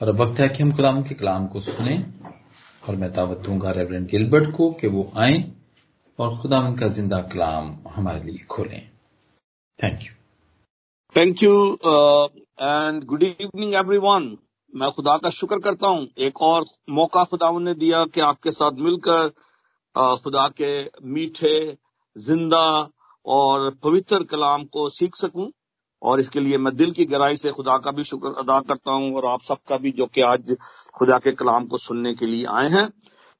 और अब वक्त है कि हम खुदाम के कलाम को सुने और मैं दावत दूँगा रेवरेंड गिलबर्ट को कि वो आए और खुदा का ज़िंदा कलाम हमारे लिए खोलें। Thank you thank you and good evening everyone मैं खुदा का शुक्र करता हूँ। एक और मौका खुदा ने दिया कि आपके साथ मिलकर uh, खुदा के मीठे ज़िंदा और पवित्र कलाम को सीख सकूँ। और इसके लिए मैं दिल की गहराई से खुदा का भी शुक्र अदा करता हूँ और आप सबका भी जो कि आज खुदा के कलाम को सुनने के लिए आए हैं।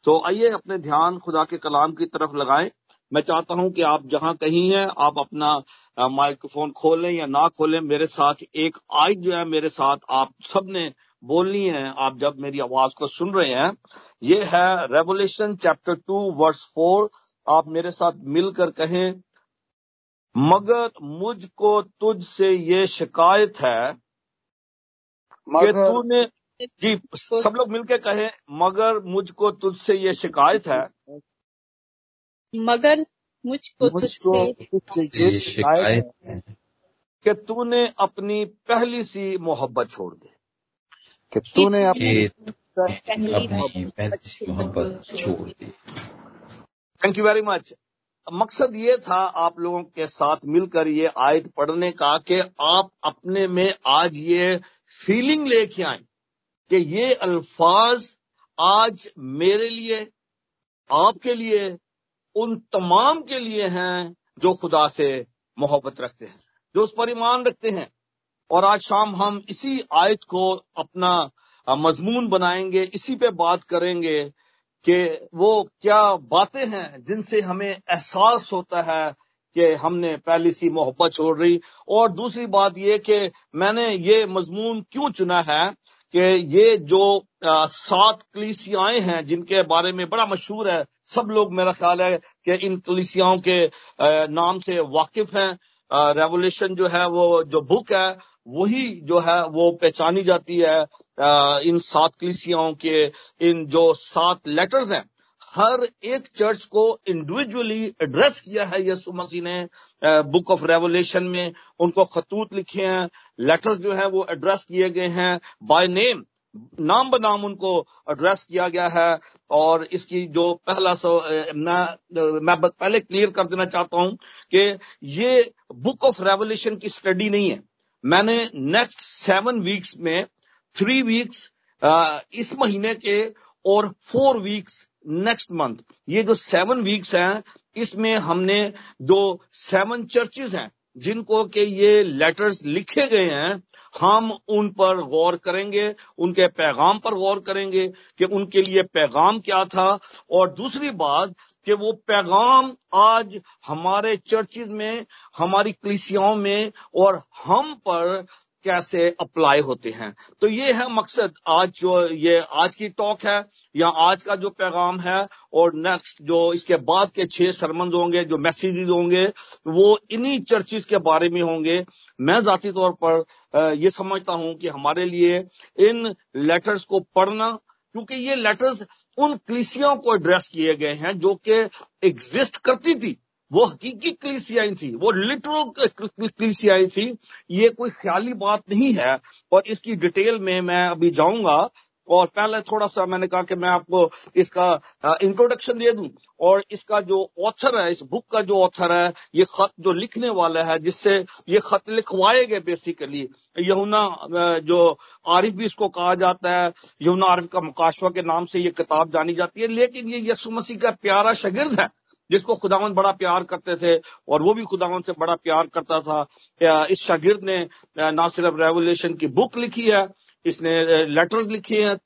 तो आइए अपने ध्यान खुदा के कलाम की तरफ़ लगाएँ। मैं चाहता हूँ कि आप जहाँ कहीं हैं, आप अपना माइक्रोफोन खोलें या ना खोलें, मेरे साथ एक आज जो है, मेरे साथ आप सबने बोलनी है, आप जब मेरी आवाज़ को सुन रहे हैं, ये है revolution chapter two verse four आप मेरे साथ मिलकर कहें मगर मुझको तुझसे ये शिकायत है कि तूने जी सब लोग मिलके कहे मगर मुझको तुझसे ये शिकायत है। मगर मुझको तुझसे ये शिकायत है। कि तूने अपनी पहली सी मोहब्बत छोड़ दे। कि तूने अपनी पहली मोहब्बत छोड़ दी। थैंक यू वेरी मच मकसद ये था आप लोगों के साथ मिलकर ये आयत पढ़ने का कि आप अपने में आज ये फीलिंग लेके आए कि ये अल्फाज आज मेरे लिए, आपके लिए, उन तमाम के लिए हैं जो खुदा से मोहब्बत रखते हैं, जो उस पर ईमान रखते हैं। और आज शाम हम इसी आयत को अपना मजमून बनाएँगे, इसी पे बात करेंगे कि वो क्या बातें हैं जिनसे हमें एहसास होता है कि हमने पहली सी मोहब्बत छोड़ रही और दूसरी बात ये कि मैंने ये मजमून क्यों चुना है कि ये जो सात कलीसियाएँ हैं जिनके बारे में बड़ा मशहूर है, सब लोग मेरा ख्याल है कि इन कलीसियाओं के नाम से वाकिफ हैं। रेवोल्यूशन जो है वो, जो बुक है वही जो है वो पहचानी जाती है इन सात कलिसियाओं के इन जो सात लेटर्स हैं हर एक चर्च को इंडिविजुअली एड्रेस किया है यसु मसीह ने बुक ऑफ़ रेवोल्यूशन में उनको खतूत लिखे हैं लेटर्स जो है वो एड्रेस किए गए हैं बाय नेम नाम ब नाम उनको एड्रेस किया गया है और इसकी जो पहला सो मैं, मैं पहले क्लियर कर देना चाहता हूँ कि ये बुक ऑफ़ रेवोल्यूशन की स्टडी नहीं है। मैंने नेक्स्ट सेवन वीक्स में थ्री वीक्स इस महीने के और फोर वीक्स नेक्स्ट मंथ ये जो सेवन वीक्स हैं, इसमें हमने जो सेवन चर्चेज हैं। जिनको के ये लेटर्स लिखे गए हैं, हम उन पर गौर करेंगे, उनके पैगाम पर गौर करेंगे कि उनके लिए पैगाम क्या था। और दूसरी बात कि वो पैगाम आज हमारे चर्चिज में, हमारी कलिसियाओं में और हम पर कैसे अप्लाई होते हैं। तो ये है मकसद। आज जो ये, आज की टॉक है, या आज का जो पैगाम है, और नेक्स्ट जो इसके बाद के छह सरमन होंगे, जो मैसेजेस होंगे, वो इन्हीं चर्चिस के बारे में होंगे। मैं जाती तौर पर ये समझता हूँ कि हमारे लिए इन लेटर्स को पढ़ना, क्योंकि ये लेटर्स उन कलिसियों को एड्रेस किए गए हैं जो कि एग्जिस्ट करती थी। वो हकीकी कलिसियाई थी, वो लिटरल कलिसियाई थी, ये कोई ख्याली बात नहीं है, और इसकी डिटेल में मैं अभी जाऊँगा, और पहले थोड़ा सा मैंने कहा कि मैं आपको इसका इंट्रोडक्शन दे दूँ, और इसका जो ऑथर है, इस बुक का जो ऑथर है, ये खत जो लिखने वाला है, जिससे ये खत लिखवाए गए बेसिकली यमुना जो आरिफ भी इसको कहा जाता है यमुना आरिफ का मुकाशवा के नाम से ये किताब जानी जाती है, लेकिन ये यसु मसीह का प्यारा शगिर्द है। जिसको खुदावन बड़ा प्यार करते थे और वो भी खुदावन से बड़ा प्यार करता था। इस शागिर्द ने ना सिर्फ़ रेवोल्यूशन की बुक लिखी है, इसने लेटर्स लिखे हैं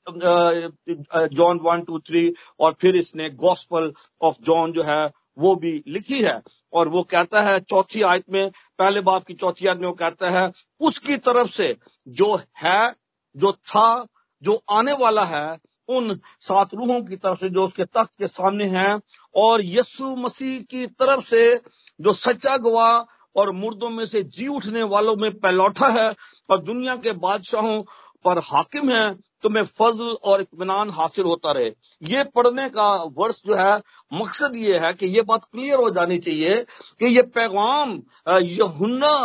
जॉन वन, टू, थ्री, और फिर इसने गॉस्पल ऑफ़ जॉन जो है, वो भी लिखी है। और वो कहता है, चौथी आयत में, पहले बाप की चौथी आयत में वो कहता है, उसकी तरफ़ से जो है, जो था, जो आने वाला है उन सात रूहों की तरफ़ से जो उसके तख्त के सामने हैं और यसु मसीह की तरफ़ से जो सच्चा गवाह और मुर्दों में से जी उठने वालों में पैलौठा है और दुनिया के बादशाहों पर हाकिम है तुम्हें फजल और इतमान हासिल होता रहे। ये पढ़ने का वर्ष जो है, मकसद ये है कि ये बात क्लियर हो जानी चाहिए कि ये पैगाम यहुन्ना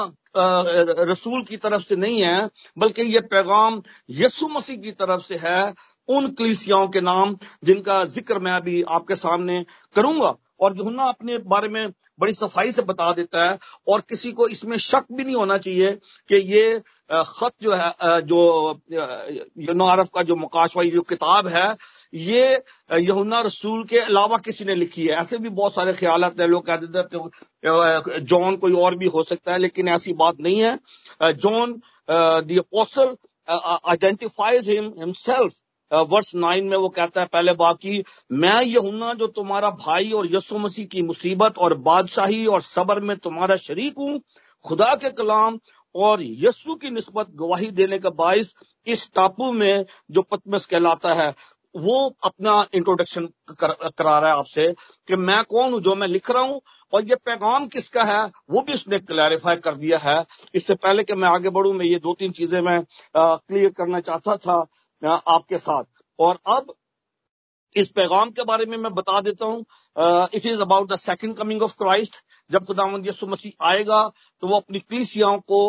रसूल की तरफ़ से नहीं है, बल्कि ये पैगाम यसु मसीह की तरफ़ से है, उन कलीसियाओं के नाम जिनका ज़िक्र मैं अभी आपके सामने करूँगा। और यूहन्ना अपने बारे में बड़ी सफ़ाई से बता देता है, और किसी को इसमें शक भी नहीं होना चाहिए कि ये खत जो है जो यूनारफ का जो मुकाशवाई जो किताब है, ये यहुन्ना रसूल के अलावा किसी ने लिखी है। ऐसे भी बहुत सारे ख्याल हैं, लोग कह देते हैं जॉन कोई और भी हो सकता है, लेकिन ऐसी बात नहीं है। John the identifies him, himself. Verse nine में वो कहता है पहले बाकी मैं यहुन्ना जो तुम्हारा भाई और यसु मसीह की मुसीबत और बादशाही और सबर में तुम्हारा शरीक हूँ खुदा के कलाम और यस्सु की नस्बत गवाही देने का बायस इस टापू में जो पतमस कहलाता है। वो अपना इंट्रोडक्शन कर, करा रहा है आपसे कि मैं कौन हूँ जो मैं लिख रहा हूँ और ये पैगाम किसका है वो भी उसने क्लैरिफाई कर दिया है। इससे पहले कि मैं आगे बढ़ूं मैं ये दो तीन चीज़ें मैं क्लियर करना चाहता था। आपके साथ। और अब इस पैगाम के बारे में मैं बता देता हूँ it is about the second coming of Christ जब खुदावंद यसु मसीह आएगा तो वो अपनी कलीसियाओं को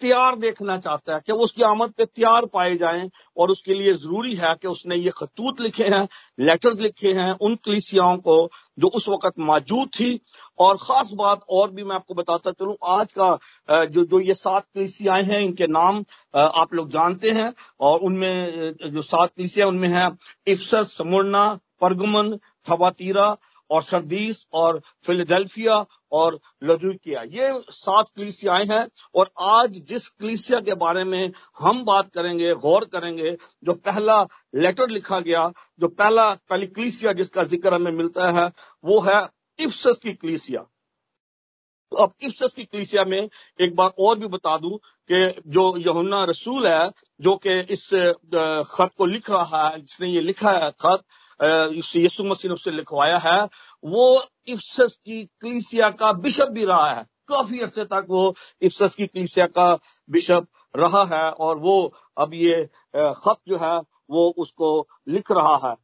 तैयार देखना चाहता है कि उसकी आमद पे तैयार पाए जाएँ और उसके लिए ज़रूरी है कि उसने ये खतूत लिखे हैं लेटर्स लिखे हैं उन कलीसियाओं को जो उस वक्त मौजूद थी। और खास बात और भी मैं आपको बताता चलूँ, आज का जो जो ये सात कलीसियाएँ हैं, इनके नाम आप लोग जानते हैं और उनमें जो सात कलीसियाँ उनमें है, इफ्सस समूर्ना परगमन, थवातीरा और सरदीस और फिलाडेल्फिया और लजुकिया ये सात कलीसियाएँ हैं। और आज जिस कलीसिया के बारे में हम बात करेंगे, गौर करेंगे, जो पहला लेटर लिखा गया, जो पहला, पहली कलीसिया जिसका ज़िक्र हमें मिलता है, वो है इफ्सस की कलीसिया। तो अब इफ्सस की कलीसिया में एक बार और भी बता दूँ कि जो यहुन्ना रसूल है, जो कि इस खत को लिख रहा है, जिसने ये लिखा है खत यीशु मसीह ने उससे लिखवाया है। वो इफ्सस की कलीसिया का बिशप भी रहा है। काफ़ी अरसे तक वो इफ्सस की कलीसिया का बिशप रहा है और वो अब ये खत जो है वो उसको लिख रहा है।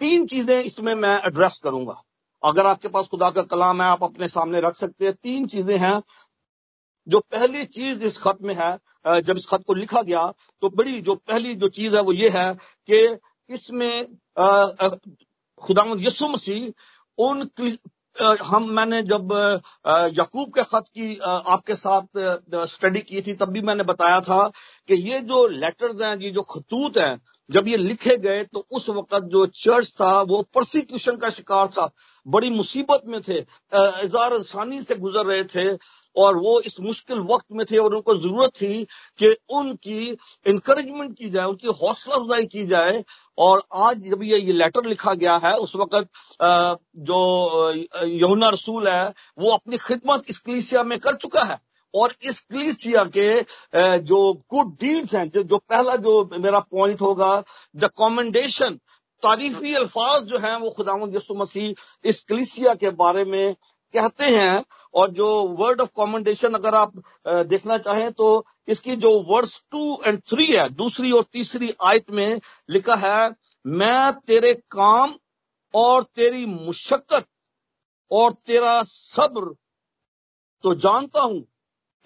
तीन चीज़ें इसमें मैं एड्रेस करूँगा। अगर आपके पास खुदा का कलाम है, आप अपने सामने रख सकते हैं। तीन चीज़ें हैं। जो पहली चीज़ इस खत में है जब इस खत को लिखा गया तो बड़ी जो पहली जो चीज़ है वो ये है कि इसमें खुदा यसु मसीह, उन हम, मैंने जब यकूब के खत की आपके साथ स्टडी की थी, तब भी मैंने बताया था कि ये जो लेटर्स हैं, ये जो खतूत हैं, जब ये लिखे गए तो उस वक्त जो चर्च था, वो प्रोसिक्यूशन का शिकार था। बड़ी मुसीबत में थे। इजार आसानी से गुजर रहे थे। और वो इस मुश्किल वक्त में थे और उनको ज़रूरत थी कि उनकी इंकरेजमेंट की जाए उनकी हौसला अफजाई की जाए। और आज जब ये ये लेटर लिखा गया है उस वक्त जो यमुना रसूल है वो अपनी खिदमत इस कलीसिया में कर चुका है। और इस कलीसिया के जो गुड डीड्स हैं जो, पहला जो मेरा पॉइंट होगा द कॉमेंडेशन तारीफी अल्फाज जो हैं वो खुदा यसु मसीह इस कलीसिया के बारे में कहते हैं। और जो वर्ड ऑफ़ कॉमेंडेशन अगर आप देखना चाहें तो इसकी जो वर्ड्स टू एंड थ्री है, दूसरी और तीसरी आयत में लिखा है, मैं तेरे काम और तेरी मुशक्कत और तेरा सब्र तो जानता हूँ,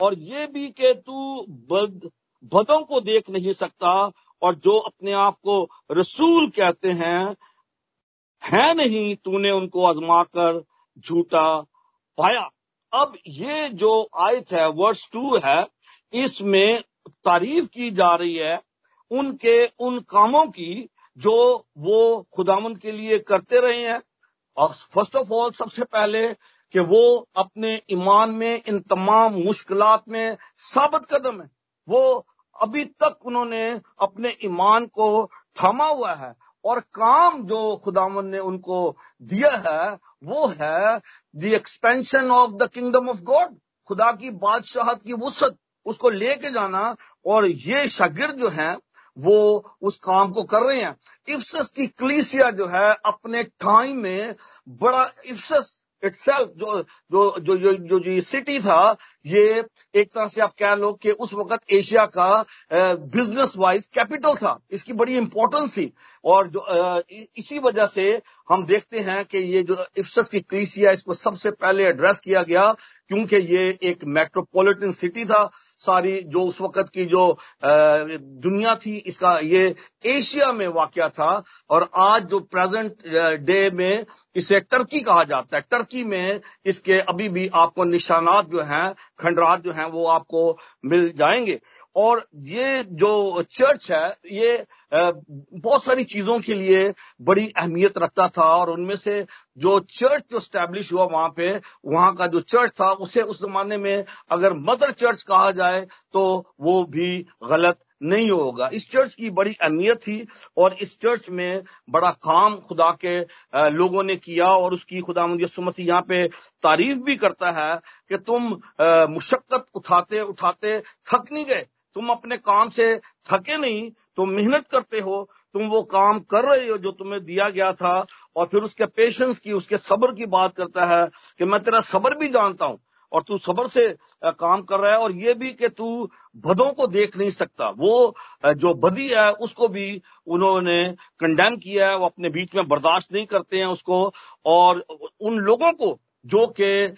और ये भी कि तू बद, बदों को देख नहीं सकता और जो अपने आप को रसूल कहते हैं, है नहीं तूने उनको आजमा कर झूठा पाया। अब ये जो आयत है, वर्ष टू है, इसमें तारीफ़ की जा रही है उनके, उन कामों की जो वो खुदामन के लिए करते रहे हैं। और फ़र्स्ट ऑफ़ ऑल, सबसे पहले कि वो अपने ईमान में, इन तमाम मुश्किलात में, साबित कदम है। वो अभी तक उन्होंने अपने ईमान को थामा हुआ है। और काम जो खुदावन ने उनको दिया है, वो है the expansion of the kingdom of God खुदा की बादशाहत की वसत, उसको लेके जाना और ये शागिर्द जो है, वो उस काम को कर रहे हैं। इफ्सस की क्लीसिया जो है, अपने टाइम में बड़ा इफ्सस इटसेल्फ जो जो जो जो जो, जो ये सिटी था ये एक तरह से आप कह लो कि उस वक्त एशिया का बिज़नेस वाइज कैपिटल था। इसकी बड़ी इंपॉर्टेंस थी। और जो इसी वजह से हम देखते हैं कि ये जो इफ्सस की क्रीसिया इसको सबसे पहले एड्रेस किया गया क्योंकि ये एक मेट्रोपॉलिटन सिटी था। सारी जो उस वक्त की जो दुनिया थी, इसका ये एशिया में वाक्य था और आज जो प्रेजेंट डे में इसे टर्की कहा जाता है। टर्की में इसके अभी भी आपको निशानात जो हैं, खंडरात जो हैं, वो आपको मिल जाएँगे। और ये जो चर्च है, ये बहुत सारी चीज़ों के लिए बड़ी अहमियत रखता था और उनमें से जो चर्च जो स्टैब्लिश हुआ वहाँ पे, वहाँ का जो चर्च था, उसे उस जमाने में अगर मदर चर्च कहा जाए तो वो भी गलत नहीं होगा। इस चर्च की बड़ी अहमियत थी और इस चर्च में बड़ा काम खुदा के लोगों ने किया और उसकी खुदा मसीह यहाँ पे तारीफ़ भी करता है कि तुम मुशक्कत उठाते उठाते थक नहीं गए। तुम अपने काम से थके नहीं, तुम मेहनत करते हो, तुम वो काम कर रहे हो जो तुम्हें दिया गया था, और फिर उसके पेशेंस की, उसके सब्र की बात करता है कि मैं तेरा सब्र भी जानता हूँ, और तू सबर से काम कर रहा है, और ये भी कि तू भदों को देख नहीं सकता। वो जो बदी है, उसको भी उन्होंने कंडेम किया है, वो अपने बीच में बर्दाश्त नहीं करते हैं उसको, और उन लोगों को जो कि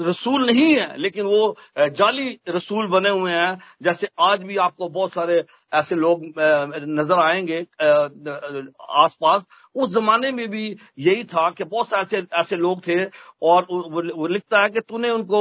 रसूल नहीं है, लेकिन वो जाली रसूल बने हुए हैं। जैसे आज भी आपको बहुत सारे ऐसे लोग नज़र आएँगे आसपास। उस जमाने में भी यही था कि बहुत सारे ऐसे ऐसे लोग थे और वो लिखता है कि तूने उनको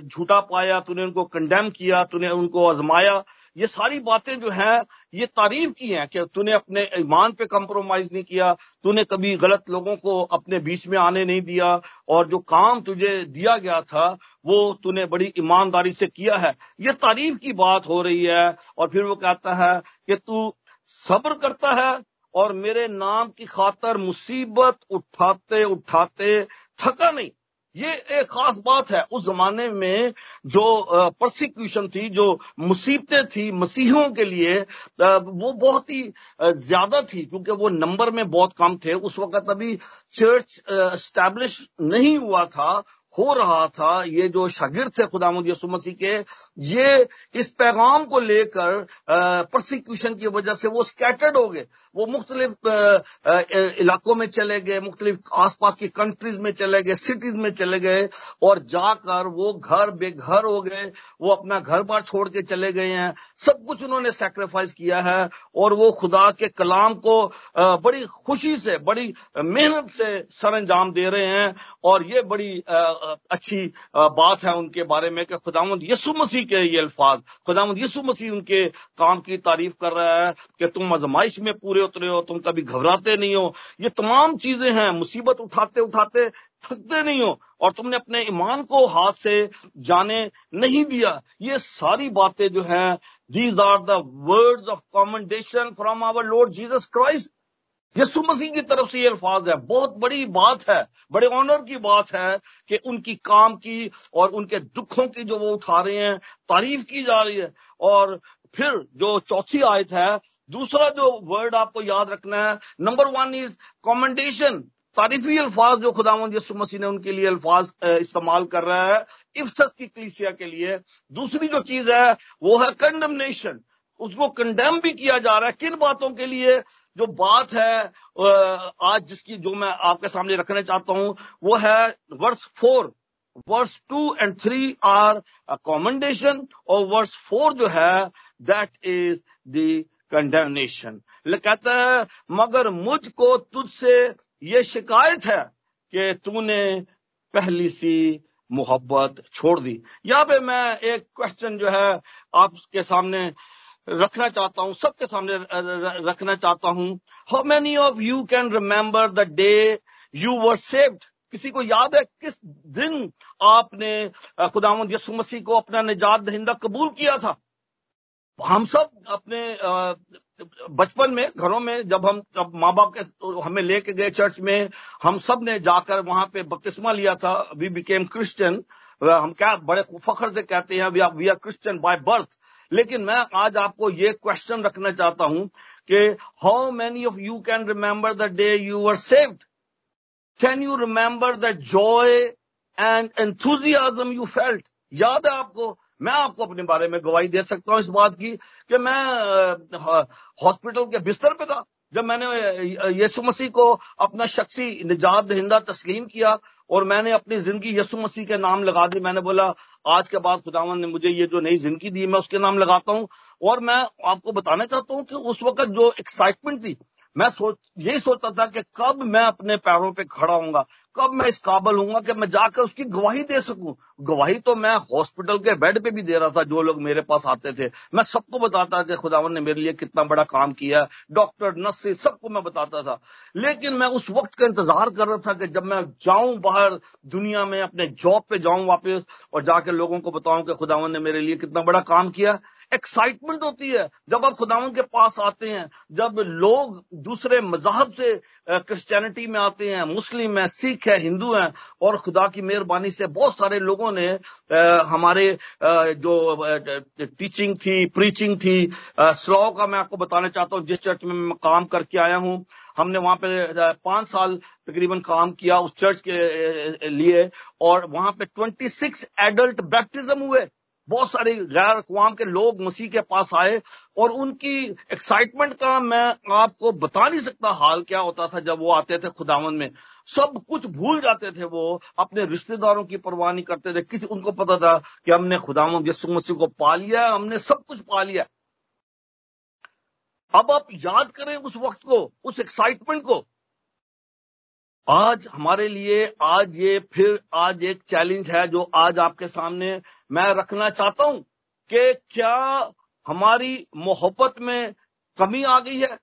झूठा पाया, तूने उनको कंडेम किया, तूने उनको आजमाया। ये सारी बातें जो हैं, ये तारीफ़ की हैं कि तूने अपने ईमान पे कंप्रोमाइज नहीं किया, तूने कभी गलत लोगों को अपने बीच में आने नहीं दिया, और जो काम तुझे दिया गया था, वो तूने बड़ी ईमानदारी से किया है। ये तारीफ़ की बात हो रही है, और फिर वो कहता है कि तू सब्र करता है, और मेरे नाम की खातर मुसीबत उठाते उठाते थका नहीं। ये एक खास बात है उस जमाने में जो प्रोसिक्यूशन थी, जो मुसीबतें थी मसीहों के लिए वो बहुत ही ज़्यादा थी क्योंकि वो नंबर में बहुत कम थे। उस वक्त अभी चर्च स्टैब्लिश नहीं हुआ था। हो रहा था, ये जो शागिर्द थे खुदा यसु मसीह के, ये इस पैगाम को लेकर प्रोसिक्यूशन की वजह से वो स्कैटर्ड हो गए। वो मुख्तलिफ़ इलाकों में चले गए, मुख्तलिफ़ आसपास की कंट्रीज़ में चले गए सिटीज़ में चले गए, और जाकर वो घर बेघर हो गए, वो अपना घर बार छोड़ के चले गए हैं। सब कुछ उन्होंने सेक्रीफाइस किया है, और वो खुदा के कलाम को बड़ी खुशी से, बड़ी मेहनत से सर अंजाम दे रहे हैं, और ये बड़ी अच्छी बात है उनके बारे में कि खुदामद यसु मसीह के ये अल्फाज खुदामद यसु मसीह उनके काम की तारीफ़ कर रहा है कि तुम आजमाइश में पूरे उतरे हो, तुम कभी घबराते नहीं हो। ये तमाम चीज़ें हैं, मुसीबत उठाते उठाते थकते नहीं हो और तुमने अपने ईमान को हाथ से जाने नहीं दिया। ये सारी बातें जो है these are the words of commendation from our Lord Jesus Christ Yesu Masih की तरफ़ से ये अल्फाज है। बहुत बड़ी बात है, बड़े ऑनर की बात है कि उनकी काम की और उनके दुखों की जो वो उठा रहे हैं, तारीफ़ की जा रही है। और फिर जो चौथी आयत है, दूसरा जो वर्ड आपको याद रखना है नंबर वन इज़ कॉमेंडेशन तारीफी अल्फाज जो खुदा यसु मसीह ने उनके लिए अल्फाज इस्तेमाल कर रहा है, इफ्सस की कलीसिया के लिए। दूसरी जो चीज़ है, वो है कंडमनेशन उसको कंडेम भी किया जा रहा है। किन बातों के लिए? जो बात है आज जिसकी जो मैं आपके सामने रखना चाहता हूँ, वो है verse four. Verse two and three are commendation और वर्स फोर जो है दैट इज़ द कंडेमनेशन कहता है, मगर मुझको तुझसे ये शिकायत है कि तूने पहली सी मोहब्बत छोड़ दी। यहाँ पे मैं एक क्वेश्चन जो है, आपके सामने रखना चाहता हूँ, सबके सामने रखना चाहता हूँ। How many of you can remember the day you were saved किसी को याद है किस दिन आपने खुदावंद यसु मसीह को अपना निजात दहिंदा कबूल किया था? हम सब अपने बचपन में, घरों में, जब हम, जब माँ बाप के हमें लेके गए चर्च में, हम सबने जाकर वहाँ पे बपतिस्मा लिया था। वी बिकेम क्रिश्चियन हम क्या बड़े फखर से कहते हैं we are Christian by birth लेकिन मैं आज आपको ये क्वेश्चन रखना चाहता हूँ कि how many of you can remember the day you are saved can you remember the joy and enthusiasm you felt याद है आपको? मैं आपको अपने बारे में गवाही दे सकता हूँ इस बात की कि मैं हॉस्पिटल के बिस्तर पे था जब मैंने यीशु मसीह को अपना शख्सी निजात दहिंदा तस्लीम किया। और मैंने अपनी ज़िंदगी यसु मसीह के नाम लगा दी। मैंने बोला, आज के बाद खुदावन ने मुझे ये जो नई ज़िंदगी दी, मैं उसके नाम लगाता हूँ। और मैं आपको बताना चाहता हूँ कि उस वक्त जो एक्साइटमेंट थी, मैं सोच, यही सोचता था कि कब मैं अपने पैरों पे खड़ा होऊँगा। कब मैं इस काबल हूँगा कि मैं जाकर उसकी गवाही दे सकूँ? गवाही तो मैं हॉस्पिटल के बेड पे भी दे रहा था, जो लोग मेरे पास आते थे। मैं सबको बताता कि खुदावन ने मेरे लिए कितना बड़ा काम किया डॉक्टर, नर्स सबको मैं बताता था। लेकिन मैं उस वक्त का इंतज़ार कर रहा था कि जब मैं जाऊँ बाहर दुनिया में, अपने जॉब पे जाऊँ वापस, और जाकर लोगों को बताऊँ कि खुदावन ने मेरे लिए कितना बड़ा काम किया एक्साइटमेंट होती है जब आप खुदावन के पास आते हैं, जब लोग दूसरे मजाहब से क्रिश्चियनिटी में आते हैं, मुस्लिम है, सिख है, हिंदू हैं, और खुदा की मेहरबानी से बहुत सारे लोगों ने हमारे जो टीचिंग थी प्रीचिंग थी स्लो का मैं आपको बताना चाहता हूँ, जिस चर्च में मैं काम करके आया हूँ, हमने वहाँ पे पाँच साल तकरीबन काम किया उस चर्च के लिए, और वहाँ पे 26 एडल्ट बैप्टिज्म हुए। बहुत सारे गैर अकवाम के लोग मसीह के पास आए और उनकी एक्साइटमेंट का मैं आपको बता नहीं सकता हाल क्या होता था जब वो आते थे खुदावन में। सब कुछ भूल जाते थे वो, अपने रिश्तेदारों की परवाह नहीं करते थे। किसी, उनको पता था कि हमने खुदावन यसु मसीह को पा लिया हमने सब कुछ पा लिया। अब आप याद करें उस वक्त को, उस एक्साइटमेंट को आज हमारे लिए आज ये फिर आज एक चैलेंज है जो आज आपके सामने मैं रखना चाहता हूँ कि क्या हमारी मोहब्बत में कमी आ गई है?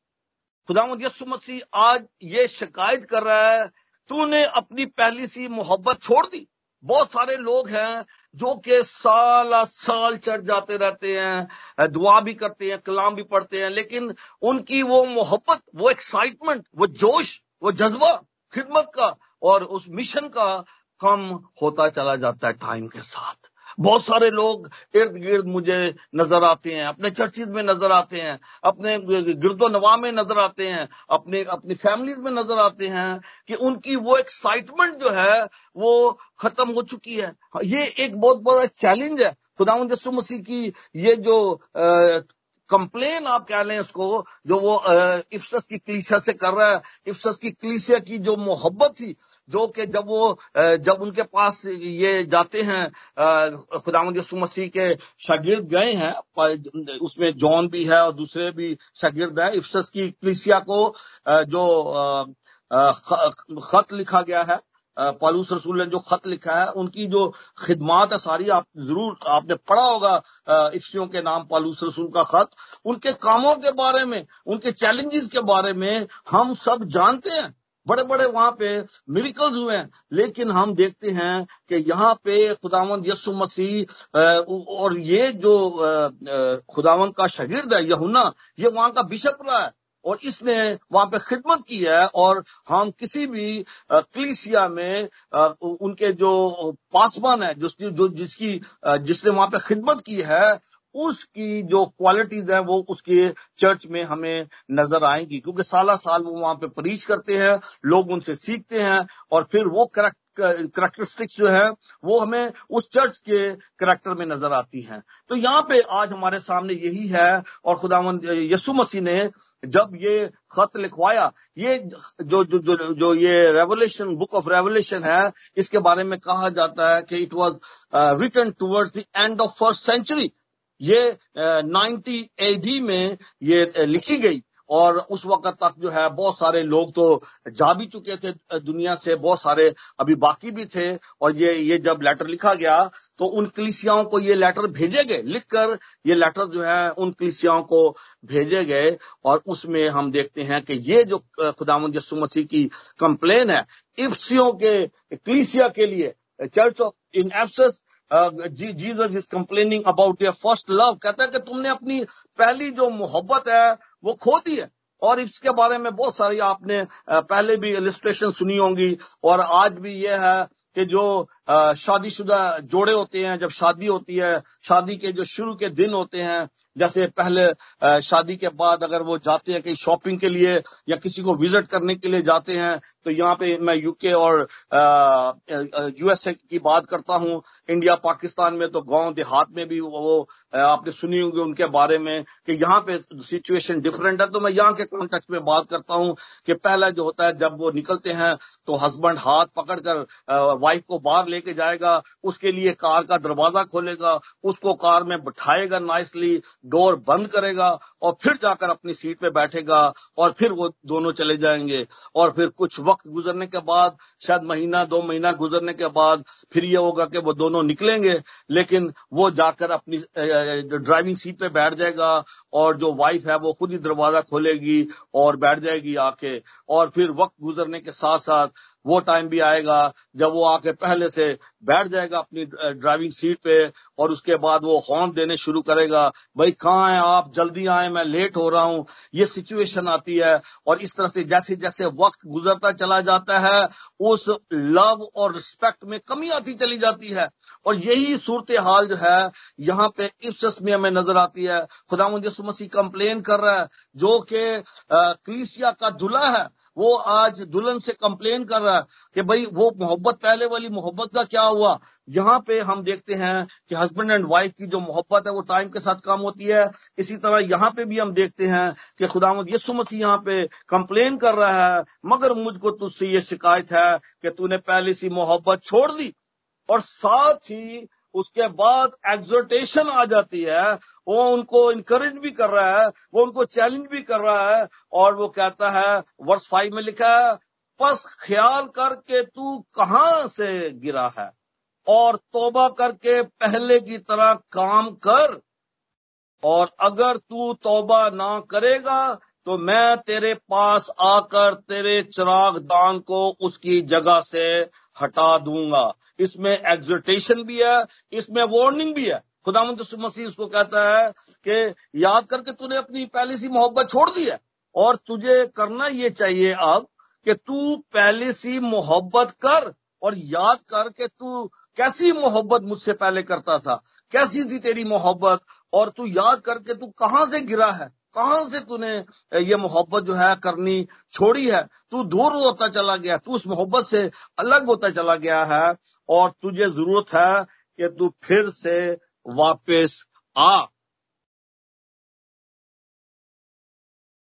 खुदा यसु मसीह आज ये शिकायत कर रहा है, तूने अपनी पहली सी मोहब्बत छोड़ दी। बहुत सारे लोग हैं जो कि साल साल चढ़ जाते रहते हैं, दुआ भी करते हैं, कलाम भी पढ़ते हैं, लेकिन उनकी वो मोहब्बत, वो एक्साइटमेंट वो जोश, वो जज्बा खिदमत का और उस मिशन का कम होता चला जाता है टाइम के साथ। बहुत सारे लोग इर्द गिर्द मुझे नज़र आते हैं, अपने चर्चिज में नज़र आते हैं, अपने गिरदो नवा में नज़र आते हैं, अपने, अपनी फैमिलीज़ में नज़र आते हैं कि उनकी वो एक्साइटमेंट जो है, वो खत्म हो चुकी है। ये एक बहुत बड़ा चैलेंज है। खुदा यसु मसीह की ये जो कंप्लेन आप कह लें उसको जो वो इफ्सस की कलीसिया से कर रहा है। इफ्सस की कलीसिया की जो मोहब्बत थी, जो कि जब वो जब उनके पास ये जाते हैं खुदाम मसीह के शागिर्द गए हैं उसमें जॉन भी है और दूसरे भी शागिर्द है। इफ्सस की कलीसिया को जो खत लिखा गया है पालूस रसूल ने जो खत लिखा है, उनकी जो खिदमात है सारी आप ज़रूर, आपने पढ़ा होगा इफ्सियों के नाम पालूस रसूल का खत। उनके कामों के बारे में, उनके चैलेंजेस के बारे में हम सब जानते हैं। बड़े बड़े वहाँ पे मिरिकल्स हुए हैं। लेकिन हम देखते हैं कि यहाँ पे खुदावंद यसु मसीह और ये जो खुदावंद का शगिर्द है यहुना ये वहाँ का बिशप रहा है। और इसने वहाँ पे खिदमत की है और हम किसी भी क्लिसिया में उनके जो पासवान है, जिसकी, जो, जिसकी जिसने वहाँ पे खिदमत की है उसकी जो क्वालिटीज है वो उसके चर्च में हमें नज़र आएँगी। क्योंकि साला साल वो वहाँ पे परीच करते हैं लोग उनसे सीखते हैं और फिर वो करेक्ट करेक्टरिस्टिक्स जो है वो हमें उस चर्च के करेक्टर में नज़र आती हैं। तो यहाँ पे आज हमारे सामने यही है और खुदावन यसु मसीह ने जब ये खत लिखवाया ये जो जो जो, जो ये रेवोल्यूशन बुक ऑफ़ रेवोल्यूशन है इसके बारे में कहा जाता है कि it was written towards the end of first century ये नाइन्टी एडी में ये लिखी गई। और उस वक्त तक जो है, बहुत सारे लोग तो जा भी चुके थे दुनिया से। बहुत सारे अभी बाकी भी थे। और ये ये जब लेटर लिखा गया तो उन कलिसियाओं को ये लेटर भेजे गए। लिखकर ये लेटर जो है, उन कलिसियाओं को भेजे गए। और उसमें हम देखते हैं कि ये जो खुदाम यसु मसीह की कंप्लेन है, इफ्सियों के, कलिसिया के लिए church of in Ephesus Jesus is complaining about your first love कहता है कि तुमने अपनी पहली जो मोहब्बत है, वो खो दी है। और इसके बारे में बहुत सारी आपने पहले भी इलिस्ट्रेशन सुनी होंगी। और आज भी ये है कि जो शादीशुदा जोड़े होते हैं, जब शादी होती है, शादी के जो शुरू के दिन होते हैं, जैसे पहले शादी के बाद अगर वो जाते हैं कहीं शॉपिंग के लिए या किसी को विज़िट करने के लिए जाते हैं तो यहाँ पे मैं यूके और यूएसए की बात करता हूँ। इंडिया पाकिस्तान में तो गाँव देहात में भी वो आपने सुनी होंगी उनके बारे में कि यहाँ पे सिचुएशन डिफरेंट है। तो मैं यहाँ के कॉन्टेक्ट में बात करता हूँ कि पहला जो होता है, जब वो निकलते हैं तो हस्बैंड हाथ पकड़कर वाइफ को बाहर लेके जाएगा, उसके लिए कार का दरवाज़ा खोलेगा, उसको कार में बिठाएगा नाइसली डोर बंद करेगा और फिर जाकर अपनी सीट पे बैठेगा और फिर वो दोनों चले जाएँगे। और फिर कुछ वक्त गुजरने के बाद, शायद महीना, दो महीना गुजरने के बाद फिर ये होगा कि वो दोनों निकलेंगे, लेकिन वो जाकर अपनी ड्राइविंग सीट पे बैठ जाएगा और जो वाइफ है वो खुद ही दरवाज़ा खोलेगी और बैठ जाएगी आके। और फिर वक्त गुजरने के साथ साथ वो टाइम भी आएगा जब वो आके पहले से बैठ जाएगा अपनी ड्राइविंग सीट पे और उसके बाद वो हॉर्न देने शुरू करेगा, भाई कहाँ है आप? जल्दी आए, मैं लेट हो रहा हूँ। ये सिचुएशन आती है और इस तरह से जैसे जैसे वक्त गुजरता चला जाता है, उस लव और रिस्पेक्ट में कमी आती चली जाती है। और यही सूरत हाल जो है, यहाँ पे इफ्सस में हमें नज़र आती है। खुदा मुझे मसीह कंप्लेन कर रहा है, जो कि क्लीसिया का दुल्हा है, वो आज दुल्हन से कंप्लेन कर रहा है कि भाई वो मोहब्बत, पहले वाली मोहब्बत का क्या हुआ। यहाँ पे हम देखते हैं कि हस्बैंड एंड वाइफ की जो मोहब्बत है, वो टाइम के साथ कम होती है। इसी तरह यहाँ पे भी हम देखते हैं कि खुदा यसु मसीह यहाँ पे कंप्लेन कर रहा है, मगर मुझको तुझसे ये शिकायत है कि तूने पहले सी मोहब्बत छोड़ दी और साथ ही उसके बाद एग्जोटेशन आ जाती है। वो उनको इंकरेज भी कर रहा है, वो उनको चैलेंज भी कर रहा है और वो कहता है वर्ष फाइव में लिखा है, बस ख्याल करके तू कहाँ से गिरा है? और तोबा करके पहले की तरह काम कर। और अगर तू तोबा ना करेगा तो मैं तेरे पास आकर तेरे चिराग दान को उसकी जगह से हटा दूँगा। इसमें एग्जोटेशन भी है, इसमें वार्निंग भी है। खुदा मसीह उसको कहता है कि याद करके तूने अपनी पहली सी मोहब्बत छोड़ दी है, और तुझे करना ये चाहिए अब कि तू पहले सी मोहब्बत कर, और याद कर के तू कैसी मोहब्बत मुझसे पहले करता था? कैसी थी तेरी मोहब्बत? और तू याद करके तू कहाँ से गिरा है? कहाँ से तूने ये मोहब्बत जो है करनी छोड़ी है? तू दूर होता चला गया, तू उस मोहब्बत से अलग होता चला गया है, और तुझे ज़रूरत है कि तू फिर से वापस आ।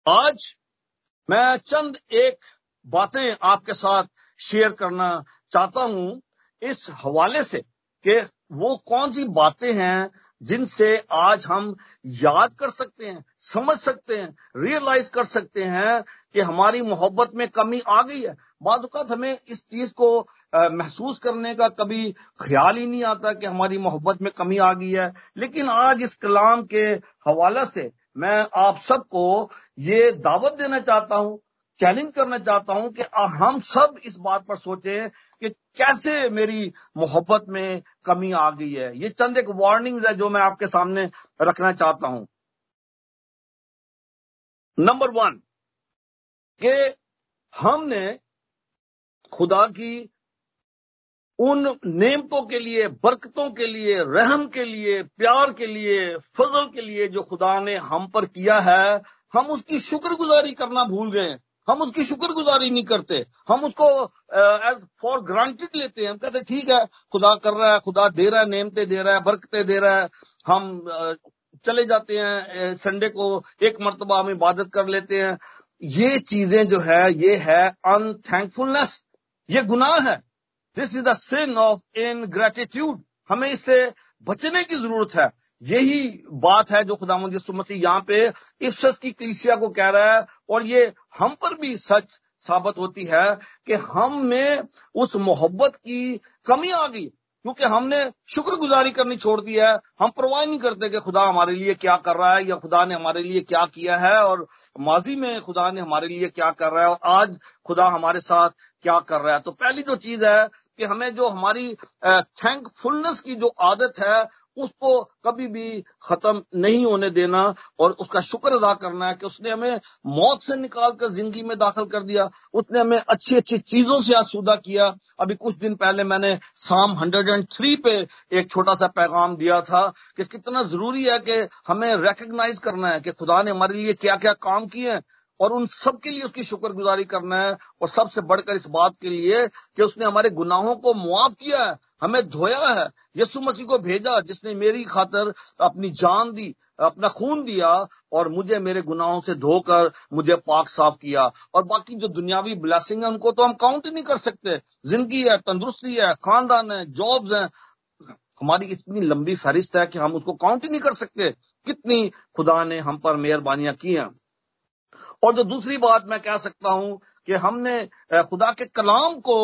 आज मैं चंद एक बातें आपके साथ शेयर करना चाहता हूँ। इस हवाले से कि वो कौन सी बातें हैं जिनसे आज हम याद कर सकते हैं, समझ सकते हैं रियलाइज़ कर सकते हैं कि हमारी मोहब्बत में कमी आ गई है। बाद हमें इस चीज़ को महसूस करने का कभी ख्याल ही नहीं आता कि हमारी मोहब्बत में कमी आ गई है। लेकिन आज इस कलाम के हवाले से मैं आप सबको ये दावत देना चाहता हूँ चैलेंज करना चाहता हूँ कि हम सब इस बात पर सोचें कि कैसे मेरी मोहब्बत में कमी आ गई है। ये चंद एक वार्निंग्स है जो मैं आपके सामने रखना चाहता हूँ। नंबर वन के हमने खुदा की उन नेमतों के लिए, बरकतों के लिए, रहम के लिए, प्यार के लिए, फजल के लिए जो खुदा ने हम पर किया है, हम उसकी शुक्रगुजारी करना भूल गए। हम उसकी शुक्रगुजारी नहीं करते। हम उसको एज फॉर ग्रांटेड लेते हैं। हम कहते ठीक है, खुदा कर रहा है, खुदा दे रहा है, नेमते दे रहा है, बरकते दे रहा है। हम चले जाते हैं संडे को एक मरतबा हम इबादत कर लेते हैं। ये चीज़ें जो है, ये है अनथैंकफुलनेस ये गुनाह है। This is the sin of ingratitude हमें इससे बचने की ज़रूरत है। यही बात है जो खुदा मसीह यहाँ पे इफ्सस की कलीसिया को कह रहा है, और ये हम पर भी सच साबित होती है कि हम में उस मोहब्बत की कमी आ गई, क्योंकि हमने शुक्रगुजारी करनी छोड़ दी है। हम परवाह नहीं करते कि खुदा हमारे लिए क्या कर रहा है, या खुदा ने हमारे लिए क्या किया है, और माजी में खुदा ने हमारे लिए क्या कर रहा है, और आज खुदा हमारे साथ क्या कर रहा है। तो पहली जो चीज़ है कि हमें जो हमारी थैंकफुलनेस की जो आदत है उसको कभी भी खत्म नहीं होने देना और उसका शुक्र अदा करना है कि उसने हमें मौत से निकाल कर ज़िंदगी में दाखिल कर दिया, उसने हमें अच्छी अच्छी चीज़ों से आसूदा किया। अभी कुछ दिन पहले मैंने साम 103 पे एक छोटा सा पैगाम दिया था कि कितना ज़रूरी है कि हमें रिकग्नाइज करना है कि खुदा ने हमारे लिए क्या क्या काम किए हैं। और उन सब के लिए उसकी शुक्रगुजारी करना है और सबसे बढ़कर इस बात के लिए कि उसने हमारे गुनाहों को मुआफ किया है, हमें धोया है, यीशु मसीह को भेजा, जिसने मेरी खातर अपनी जान दी, अपना खून दिया और मुझे मेरे गुनाहों से धोकर मुझे पाक साफ़ किया। और बाकी जो दुनियावी ब्लेसिंग है, उनको तो हम काउंट ही नहीं कर सकते। ज़िंदगी है, तंदुरुस्ती है, खानदान है जॉब्स हैं। हमारी इतनी लंबी फहरिस्त है कि हम उसको काउंट ही नहीं कर सकते। कितनी खुदा ने हम पर मेहरबानियाँ की हैं। और जो दूसरी बात मैं कह सकता हूँ कि हमने खुदा के कलाम को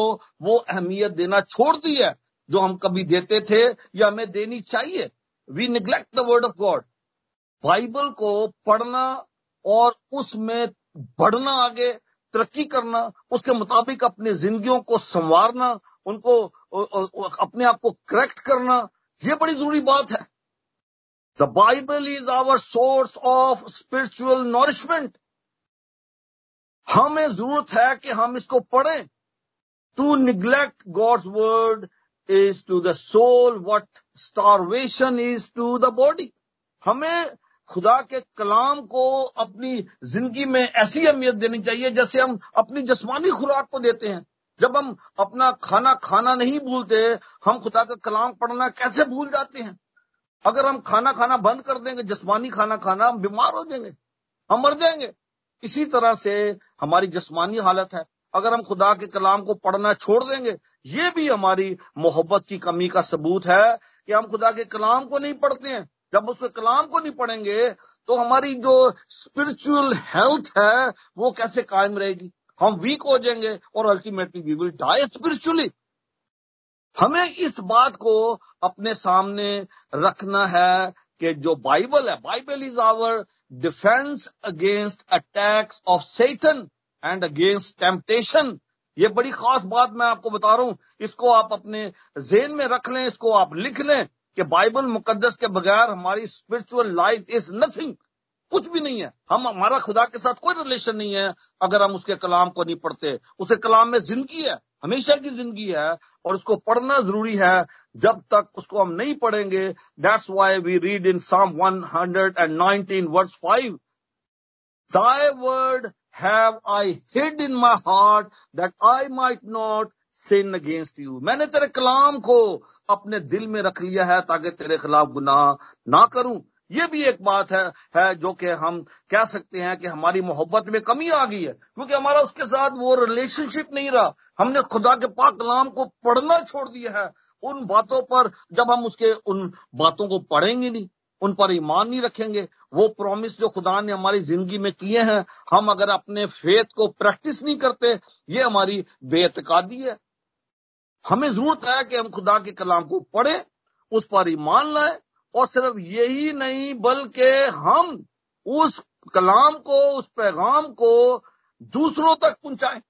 वो अहमियत देना छोड़ दी है, जो हम कभी देते थे या हमें देनी चाहिए। We neglect the word of God Bible को पढ़ना और उसमें बढ़ना आगे, तरक्की करना, उसके मुताबिक अपनी जिंदगियों को संवारना, उनको अपने आप को करेक्ट करना यह बड़ी ज़रूरी बात है। The Bible is our source of spiritual nourishment हमें ज़रूरत है कि हम इसको पढ़ें। To neglect God's word is to the soul what starvation is to the body हमें खुदा के कलाम को अपनी ज़िंदगी में ऐसी अहमियत देनी चाहिए जैसे हम अपनी जस्मानी खुराक को देते हैं। जब हम अपना खाना खाना नहीं भूलते, हम खुदा का कलाम पढ़ना कैसे भूल जाते हैं? अगर हम खाना खाना बंद कर देंगे, जस्मानी खाना खाना, हम बीमार हो जाएँगे, हम मर जाएँगे। इसी तरह से हमारी जस्मानी हालत है। अगर हम खुदा के कलाम को पढ़ना छोड़ देंगे, ये भी हमारी मोहब्बत की कमी का सबूत है कि हम खुदा के कलाम को नहीं पढ़ते हैं। जब उसके कलाम को नहीं पढ़ेंगे तो हमारी जो स्पिरिचुअल हेल्थ है, वो कैसे कायम रहेगी? हम वीक हो जाएँगे और ultimately we will die spiritually हमें इस बात को अपने सामने रखना है कि जो बाइबल है, Bible is our defence against attacks of Satan and against temptation ये बड़ी खास बात मैं आपको बता रहा हूँ। इसको आप अपने जेन में रख लें, इसको आप लिख लें कि बाइबल मुकदस के बगैर हमारी स्पिरिचुअल लाइफ इज़ नथिंग कुछ भी नहीं है। हम, हमारा खुदा के साथ कोई रिलेशन नहीं है, अगर हम उसके कलाम को नहीं पढ़ते। उसके कलाम में ज़िंदगी है, हमेशा की ज़िंदगी है, और उसको पढ़ना ज़रूरी है। जब तक उसको हम नहीं पढ़ेंगे that's why we read in Psalm 119 verse 5 Thy word have I hid in my heart that I might not sin against you. मैंने तेरे कलाम को अपने दिल में रख लिया है ताकि तेरे खिलाफ गुनाह ना करूँ। ये भी एक बात है है जो कि हम कह सकते हैं कि हमारी मोहब्बत में कमी आ गई है, क्योंकि हमारा उसके साथ वो रिलेशनशिप नहीं रहा। हमने खुदा के पाक कलाम को पढ़ना छोड़ दिया है। उन बातों पर जब हम उसके, उन बातों को पढ़ेंगे नहीं, उन पर ईमान नहीं रखेंगे, वो प्रॉमिस जो खुदा ने हमारी ज़िंदगी में किए हैं, हम अगर अपने फेथ को प्रैक्टिस नहीं करते, ये हमारी बेतकादी है। हमें ज़रूरत है कि हम खुदा के कलाम को पढ़ें, उस पर ईमान लाए और सिर्फ़ यही नहीं, बल्कि हम उस कलाम को, उस पैगाम को दूसरों तक पहुंचाएँ।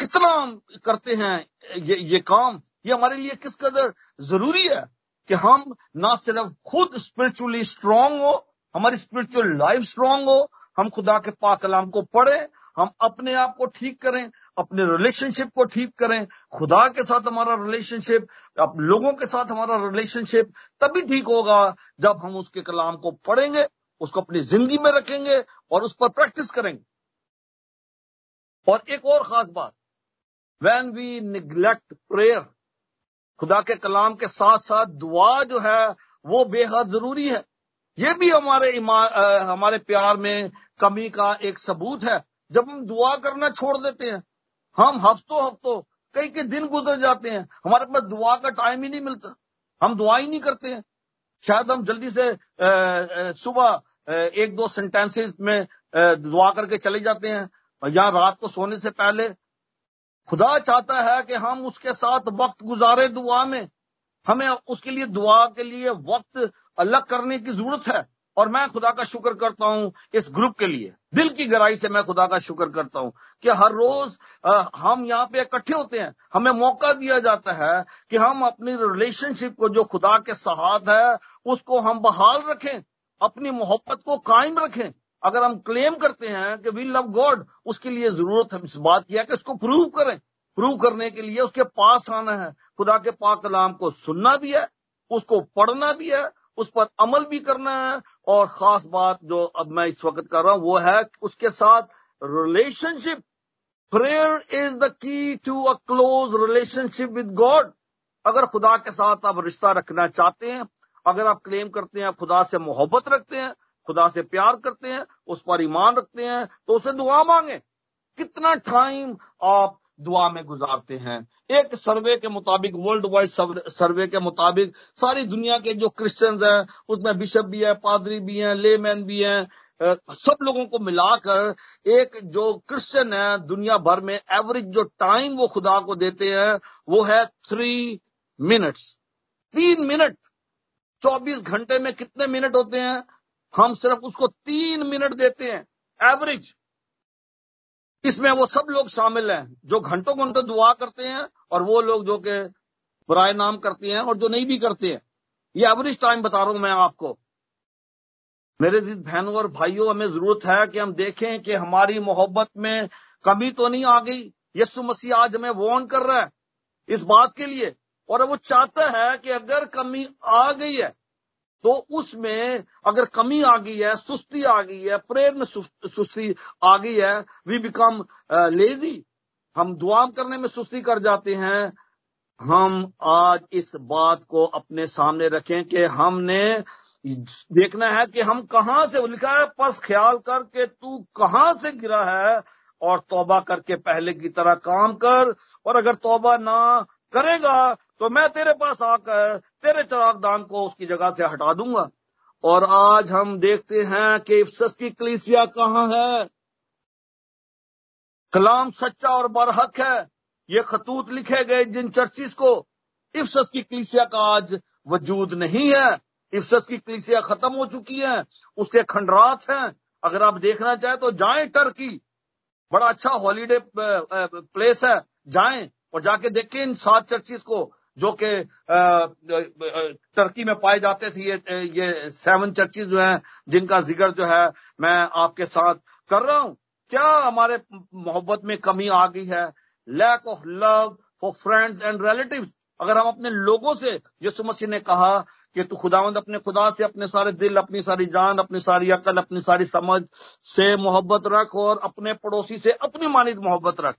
कितना हम करते हैं ये ये काम, ये हमारे लिए किस कदर ज़रूरी है कि हम ना सिर्फ़ खुद स्पिरिचुअली स्ट्रांग हो, हमारी स्पिरिचुअल लाइफ स्ट्रांग हो, हम खुदा के पाक कलाम को पढ़ें, हम अपने आप को ठीक करें अपने रिलेशनशिप को ठीक करें। खुदा के साथ हमारा रिलेशनशिप लोगों के साथ हमारा रिलेशनशिप तभी ठीक होगा जब हम उसके कलाम को पढ़ेंगे, उसको अपनी ज़िंदगी में रखेंगे और उस पर प्रैक्टिस करेंगे। और एक और खास बात वैन वी निग्लेक्ट प्रेयर खुदा के कलाम के साथ साथ दुआ जो है, वो बेहद ज़रूरी है। ये भी हमारे हमारे प्यार में कमी का एक सबूत है। जब हम दुआ करना छोड़ देते हैं हम हफ्तों हफ्तों कई कई दिन गुजर जाते हैं, हमारे पास दुआ का टाइम ही नहीं मिलता। हम दुआ ही नहीं करते हैं। शायद हम जल्दी से सुबह एक दो सेंटेंसेस में दुआ करके चले जाते हैं या रात को सोने से पहले खुदा चाहता है कि हम उसके साथ वक्त गुजारे दुआ में। हमें उसके लिए, दुआ के लिए वक्त अलग करने की ज़रूरत है। और मैं खुदा का शुक्र करता हूँ इस ग्रुप के लिए। दिल की गहराई से मैं खुदा का शुक्र करता हूँ कि हर रोज हम यहाँ पे इकट्ठे होते हैं। हमें मौका दिया जाता है कि हम अपनी रिलेशनशिप को, जो खुदा के साथ है, उसको हम बहाल रखें, अपनी मोहब्बत को कायम रखें। अगर हम क्लेम करते हैं कि वी लव गॉड उसके लिए ज़रूरत हम इस बात की है कि इसको प्रूव करें। प्रूव करने के लिए उसके पास आना है। खुदा के पाक कलाम को सुनना भी है, उसको पढ़ना भी है, उस पर अमल भी करना है और खास बात जो अब मैं इस वक्त कर रहा हूँ, वो है उसके साथ relationship prayer is the key to a close relationship with God अगर खुदा के साथ आप रिश्ता रखना चाहते हैं, अगर आप क्लेम करते हैं खुदा से मोहब्बत रखते हैं, खुदा से प्यार करते हैं, उस पर ईमान रखते हैं तो उसे दुआ मांगे। कितना टाइम आप दुआ में गुजारते हैं। एक सर्वे के मुताबिक वर्ल्ड वाइड सर्वे के मुताबिक, सारी दुनिया के जो क्रिश्चियंस हैं, उसमें बिशप भी है पादरी भी हैं लेमैन भी हैं सब लोगों को मिलाकर एक जो क्रिश्चियन है, दुनिया भर में एवरेज जो टाइम वो खुदा को देते हैं, वो है थ्री मिनट्स तीन मिनट चौबीस घंटे में कितने मिनट होते हैं? हम सिर्फ़ उसको तीन मिनट देते हैं एवरेज इसमें वो सब लोग शामिल हैं, जो घंटों घंटों दुआ करते हैं और वो लोग जो कि बुराए नाम करते हैं और जो नहीं भी करते हैं। ये एवरेज टाइम बता रहा हूँ मैं आपको। मेरे जिस बहनों और भाइयों, हमें ज़रूरत है कि हम देखें कि हमारी मोहब्बत में कमी तो नहीं आ गई। यसु मसीह आज हमें वॉर्न कर रहा है इस बात के लिए। और वो चाहता है कि अगर कमी आ गई है तो उसमें अगर कमी आ गई है, सुस्ती आ गई है, प्रेम में सुस्ती आ गई है वी बिकम लेजी हम दुआ करने में सुस्ती कर जाते हैं। हम आज इस बात को अपने सामने रखें कि हमने देखना है कि हम कहाँ से लिखा है, बस ख्याल कर के तू कहाँ से गिरा है और तौबा करके पहले की तरह काम कर। और अगर तौबा ना करेगा तो मैं तेरे पास आकर तेरे चरागदान को उसकी जगह से हटा दूँगा। और आज हम देखते हैं कि इफ्सस की कलीसिया कहाँ है। कलाम सच्चा और बरहक है। ये खतूत लिखे गए जिन चर्चिस को। इफ्सस की कलीसिया का आज वजूद नहीं है। इफ्सस की कलीसिया खत्म हो चुकी है। उसके खंडरात हैं। अगर आप देखना चाहें तो जाएँ टर्की। बड़ा अच्छा हॉलीडे प्लेस है। जाएँ और जाके देखें इन सात चर्चिस को। जो कि टर्की में पाए जाते थे ये ये सेवन चर्चिस जो हैं, जिनका ज़िक्र जो है, मैं आपके साथ कर रहा हूँ। क्या हमारे मोहब्बत में कमी आ गई है? Lack of love for friends and relative अगर हम अपने लोगों से, यीशु मसीह ने कहा कि तू खुदावंद, अपने खुदा से अपने सारे दिल, अपनी सारी जान, अपनी सारी अकल, अपनी सारी समझ से मोहब्बत रख और अपने पड़ोसी से अपनी मानित मोहब्बत रख।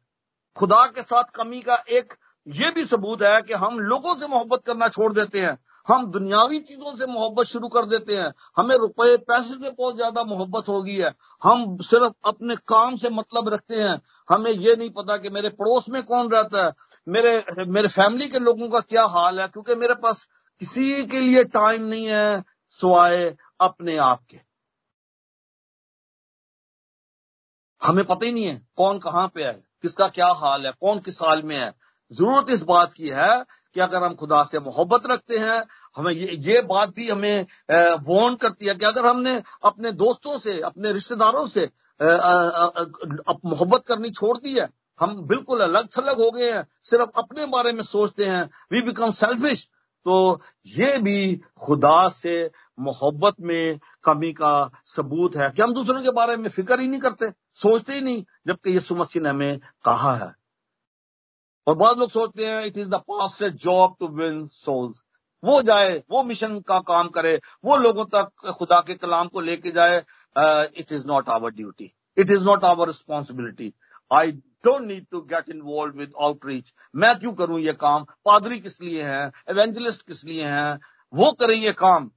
खुदा के साथ कमी का एक ये भी सबूत है कि हम लोगों से मोहब्बत करना छोड़ देते हैं। हम दुनियावी चीज़ों से मोहब्बत शुरू कर देते हैं। हमें रुपए, पैसे से बहुत ज़्यादा मोहब्बत हो गई है। हम सिर्फ़ अपने काम से मतलब रखते हैं। हमें ये नहीं पता कि मेरे पड़ोस में कौन रहता है। मेरे मेरे फैमिली के लोगों का क्या हाल है? क्योंकि मेरे पास किसी के लिए टाइम नहीं है सुआए अपने आप के। हमें पता ही नहीं है कौन कहाँ पे है, किसका क्या हाल है, कौन किस हाल में है। ज़रूरत इस बात की है कि अगर हम खुदा से मोहब्बत रखते हैं, हमें ये ये बात भी हमें वॉर्न करती है कि अगर हमने अपने दोस्तों से, अपने रिश्तेदारों से मोहब्बत करनी छोड़ दी है, हम बिल्कुल अलग थलग हो गए हैं, सिर्फ़ अपने बारे में सोचते हैं वी बिकम सेल्फिश तो ये भी खुदा से मोहब्बत में कमी का सबूत है कि हम दूसरों के बारे में फ़िक्र ही नहीं करते, सोचते ही नहीं, जबकि यीशु मसीह ने हमें कहा है। और बहुत लोग सोचते हैं it is the pastor's job to win souls वो जाए, वो मिशन का काम करे, वो लोगों तक खुदा के कलाम को लेके जाए it is not our duty it is not our responsibility I don't need to get involve with outreach मैं क्यों करूँ ये काम? पादरी किस लिए हैं? एवेंजलिस्ट किस लिए हैं? वो करें ये काम।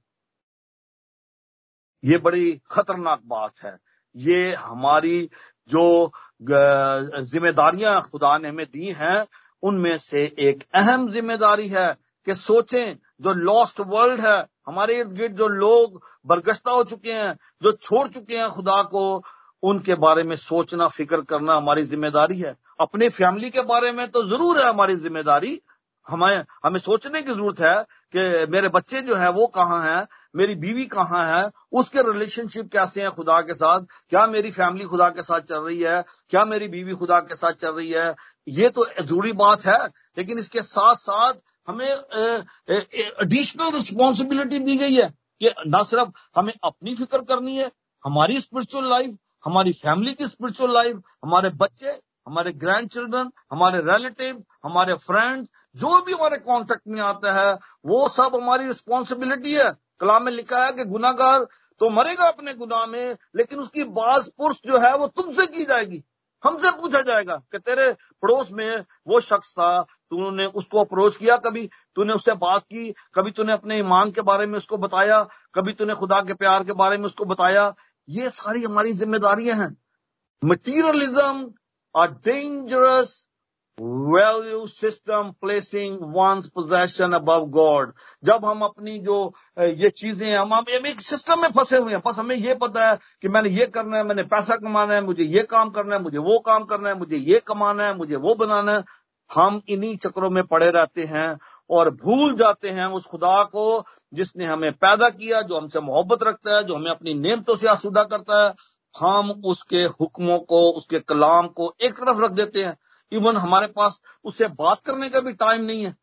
ये बड़ी खतरनाक बात है। ये हमारी जो जिम्मेदारियाँ खुदा ने हमें दी हैं, उनमें से एक अहम ज़िम्मेदारी है कि सोचें, जो लॉस्ट वर्ल्ड है, हमारे इर्द गिर्द जो लोग बरगश्ता हो चुके हैं, जो छोड़ चुके हैं खुदा को, उनके बारे में सोचना, फ़िक्र करना हमारी ज़िम्मेदारी है। अपने फैमिली के बारे में तो ज़रूर है हमारी ज़िम्मेदारी। हमें हमें सोचने की ज़रूरत है कि मेरे बच्चे जो है, वो कहाँ हैं? मेरी बीवी कहाँ है? उसके रिलेशनशिप कैसे हैं खुदा के साथ? क्या मेरी फैमिली खुदा के साथ चल रही है? क्या मेरी बीवी खुदा के साथ चल रही है? ये तो ज़रूरी बात है, लेकिन इसके साथ साथ हमें एडिशनल रिस्पॉन्सिबिलिटी दी गई है कि न सिर्फ़ हमें अपनी फ़िक्र करनी है, हमारी स्पिरिचुअल लाइफ हमारी फैमिली की स्पिरिचुअल लाइफ हमारे बच्चे, हमारे ग्रैंड चिल्ड्रन हमारे रिलेटिव हमारे फ्रेंड्स जो भी हमारे कॉन्टेक्ट में आता है, वो सब हमारी रिस्पॉन्सिबिलिटी है। कलाम में लिखा है कि गुनागार तो मरेगा अपने गुनाह में, लेकिन उसकी बाज पुरुष जो है वो तुमसे की जाएगी। हमसे पूछा जाएगा कि तेरे पड़ोस में वो शख्स था, तूने उसको अप्रोच किया कभी? तूने उससे बात की? कभी तूने अपने ईमान के बारे में उसको बताया? कभी तूने खुदा के प्यार के बारे में उसको बताया? ये सारी हमारी जिम्मेदारियाँ हैं। Materialism a dangerous value system placing one's possession above God. जब हम अपनी जो ये चीज़ें हम हम एक सिस्टम में फंसे हुए हैं। बस हमें ये पता है कि मैंने ये करना है, मैंने पैसा कमाना है, मुझे ये काम करना है, मुझे वो काम करना है, मुझे ये कमाना है, मुझे वो बनाना है। हम इन्हीं चक्रों में पड़े रहते हैं और भूल जाते हैं उस खुदा को जिसने हमें पैदा किया, जो हमसे मोहब्बत रखता है, जो हमें अपनी नेमतों से आसूदा करता है। हम उसके हुक्मों को, उसके कलाम को एक तरफ़ रख देते हैं। इवन हमारे पास उससे बात करने का भी टाइम नहीं है।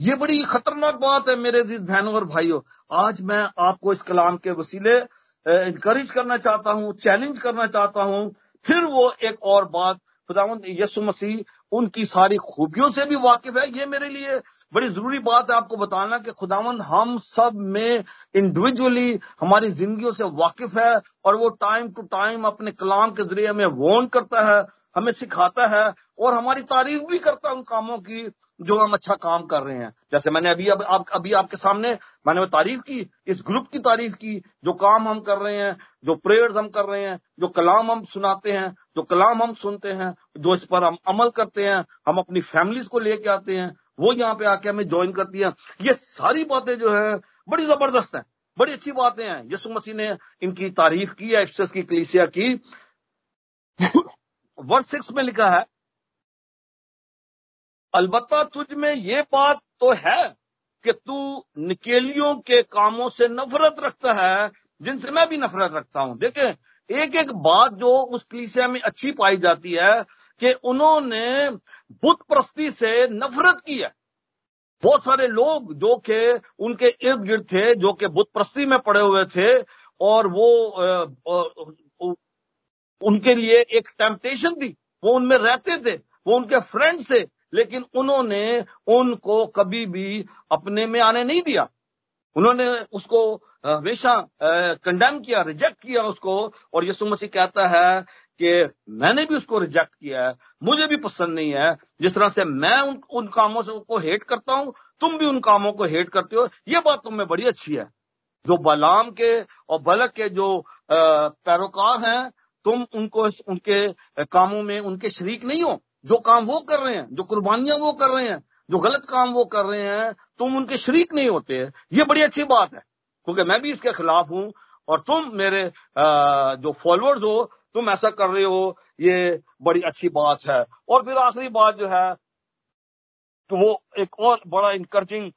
ये बड़ी खतरनाक बात है मेरे बहनों और भाइयों। आज मैं आपको इस कलाम के वसीले इंकरेज करना चाहता हूँ चैलेंज करना चाहता हूँ। फिर वो एक और बात, खुदावंद यसु मसीह, उनकी सारी खूबियों से भी वाकिफ है। ये मेरे लिए बड़ी ज़रूरी बात है आपको बताना कि खुदावंद, हम सब में इंडिविजुअली हमारी जिंदगियों से वाकिफ है और वो टाइम टू टाइम अपने कलाम के ज़रिए हमें वॉर्न करता है। हमें सिखाता है और हमारी तारीफ़ भी करता है उन कामों की जो हम अच्छा काम कर रहे हैं। जैसे मैंने अभी अब आप, अभी आपके सामने मैंने तारीफ़ की इस ग्रुप की तारीफ़ की जो काम हम कर रहे हैं जो प्रेयर्स हम कर रहे हैं जो कलाम हम सुनाते हैं जो कलाम हम सुनते हैं जो इस पर हम अमल करते हैं हम अपनी फैमिलीज़ को लेके आते हैं वो यहाँ पे आके हमें ज्वाइन करती है। ये सारी बातें जो है बड़ी ज़बरदस्त है बड़ी अच्छी बातें हैं। यसु मसीह ने इनकी तारीफ़ की है की कलीसिया की। वर्ष सिक्स में लिखा है, अलबत्ता तुझ में ये बात तो है कि तू निकेलियों के कामों से नफरत रखता है, जिनसे मैं भी नफरत रखता हूँ। देखे एक एक बात जो उस कलीसिया में अच्छी पाई जाती है कि उन्होंने बुत प्रस्ती से नफरत की है। बहुत सारे लोग जो के उनके इर्द गिर्द थे, जो कि बुत प्रस्ती में पड़े हुए थे, और वो उनके लिए एक टेम्पटेशन थी। वो उनमें रहते थे वो उनके फ्रेंड थे लेकिन उन्होंने उनको कभी भी अपने में आने नहीं दिया। उन्होंने उसको हमेशा कंडेम किया रिजेक्ट किया उसको और यीशु मसीह कहता है कि मैंने भी उसको रिजेक्ट किया है मुझे भी पसंद नहीं है। जिस तरह से मैं उन, उन कामों से को हेट करता हूँ तुम भी उन कामों को हेट करते हो ये बात तुम्हें बड़ी अच्छी है। जो बलाम के और बलक के जो पैरोकार हैं तुम उनको, उनके कामों में उनके शरीक नहीं हो। जो काम वो कर रहे हैं, जो कुर्बानियाँ वो कर रहे हैं, जो गलत काम वो कर रहे हैं, तुम उनके शरीक नहीं होते। ये बड़ी अच्छी बात है, क्योंकि मैं भी इसके खिलाफ हूँ और तुम मेरे जो फॉलोअर्स हो, तुम ऐसा कर रहे हो, ये बड़ी अच्छी बात है। और फिर आखिरी बात जो है तो वो एक और बड़ा इंकरेजिंग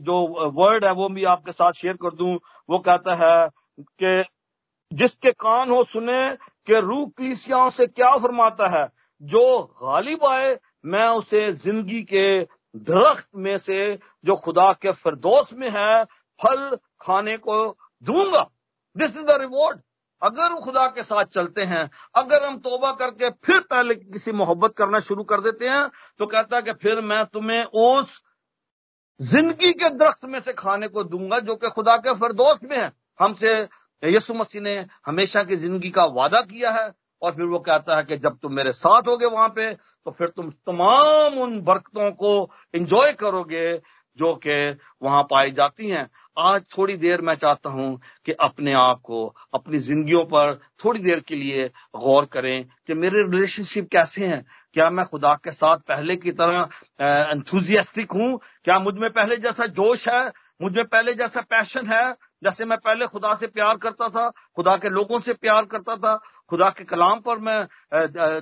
जो वर्ड है, वो भी आपके साथ शेयर कर दूँ। वो कहता है कि जिसके कान हो सुने कि रूह कलीसियाओं से क्या फरमाता है? जो गालिब आए, मैं उसे ज़िंदगी के दरख्त में से, जो खुदा के फिरदोस में है, फल खाने को दूँगा। दिस इज़ द रिवॉर्ड अगर वो खुदा के साथ चलते हैं, अगर हम तोबा करके फिर पहले किसी मोहब्बत करना शुरू कर देते हैं तो कहता है कि फिर मैं तुम्हें उस ज़िंदगी के दरख्त में से खाने को दूँगा, जो कि खुदा के फिरदोस में है। हमसे यसु मसीह ने हमेशा की ज़िंदगी का वादा किया है और फिर वो कहता है कि जब तुम मेरे साथ होगे वहाँ पे तो फिर तुम तमाम उन बरकतों को एंजॉय करोगे जो कि वहाँ पाई जाती हैं। आज थोड़ी देर मैं चाहता हूँ कि अपने आप को, अपनी जिंदगियों पर थोड़ी देर के लिए गौर करें कि मेरे रिलेशनशिप कैसे हैं। क्या मैं खुदा के साथ पहले की तरह एंथुजियास्टिक हूँ? क्या मुझमें पहले जैसा जोश है? मुझमें पहले जैसा पैशन है? जैसे मैं पहले खुदा से प्यार करता था, खुदा के लोगों से प्यार करता था, खुदा के कलाम पर मैं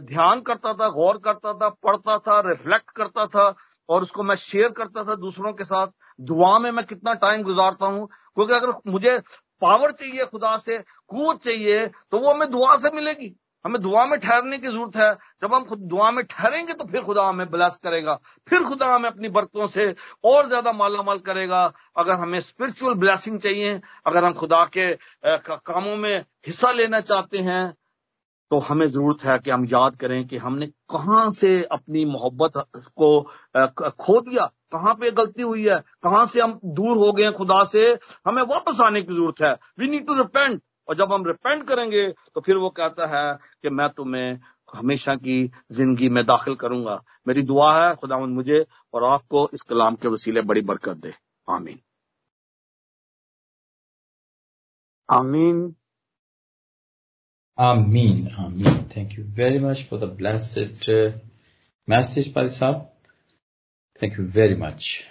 ध्यान करता था, गौर करता था, पढ़ता था रिफ्लेक्ट करता था, और उसको मैं शेयर करता था दूसरों के साथ। दुआ में मैं कितना टाइम गुजारता हूँ, क्योंकि अगर मुझे पावर चाहिए खुदा से कुत चाहिए तो वो हमें दुआ से मिलेगी। हमें दुआ में ठहरने की ज़रूरत है। जब हम खुद दुआ में ठहरेंगे तो फिर खुदा हमें ब्लेस करेगा। फिर खुदा हमें अपनी बरतों से और ज़्यादा माला माल करेगा। अगर हमें स्पिरिचुअल ब्लैसिंग चाहिए, अगर हम खुदा के कामों में हिस्सा लेना चाहते हैं तो हमें ज़रूरत है कि हम याद करें कि हमने कहाँ से अपनी मोहब्बत को खो दिया। कहाँ पे गलती हुई है? कहाँ से हम दूर हो गए खुदा से? हमें वापस आने की ज़रूरत है। वी नीड टू रिपेंट और जब हम रिपेंट करेंगे तो फिर वो कहता है कि मैं तुम्हें हमेशा की ज़िंदगी में दाखिल करूँगा मेरी दुआ है खुदा मुझे और आपको इस कलाम के वसीले बड़ी बरकत दे आमीन आमीन Amen. Amen. Thank you very much for the blessed uh, message, Padre Thank you very much.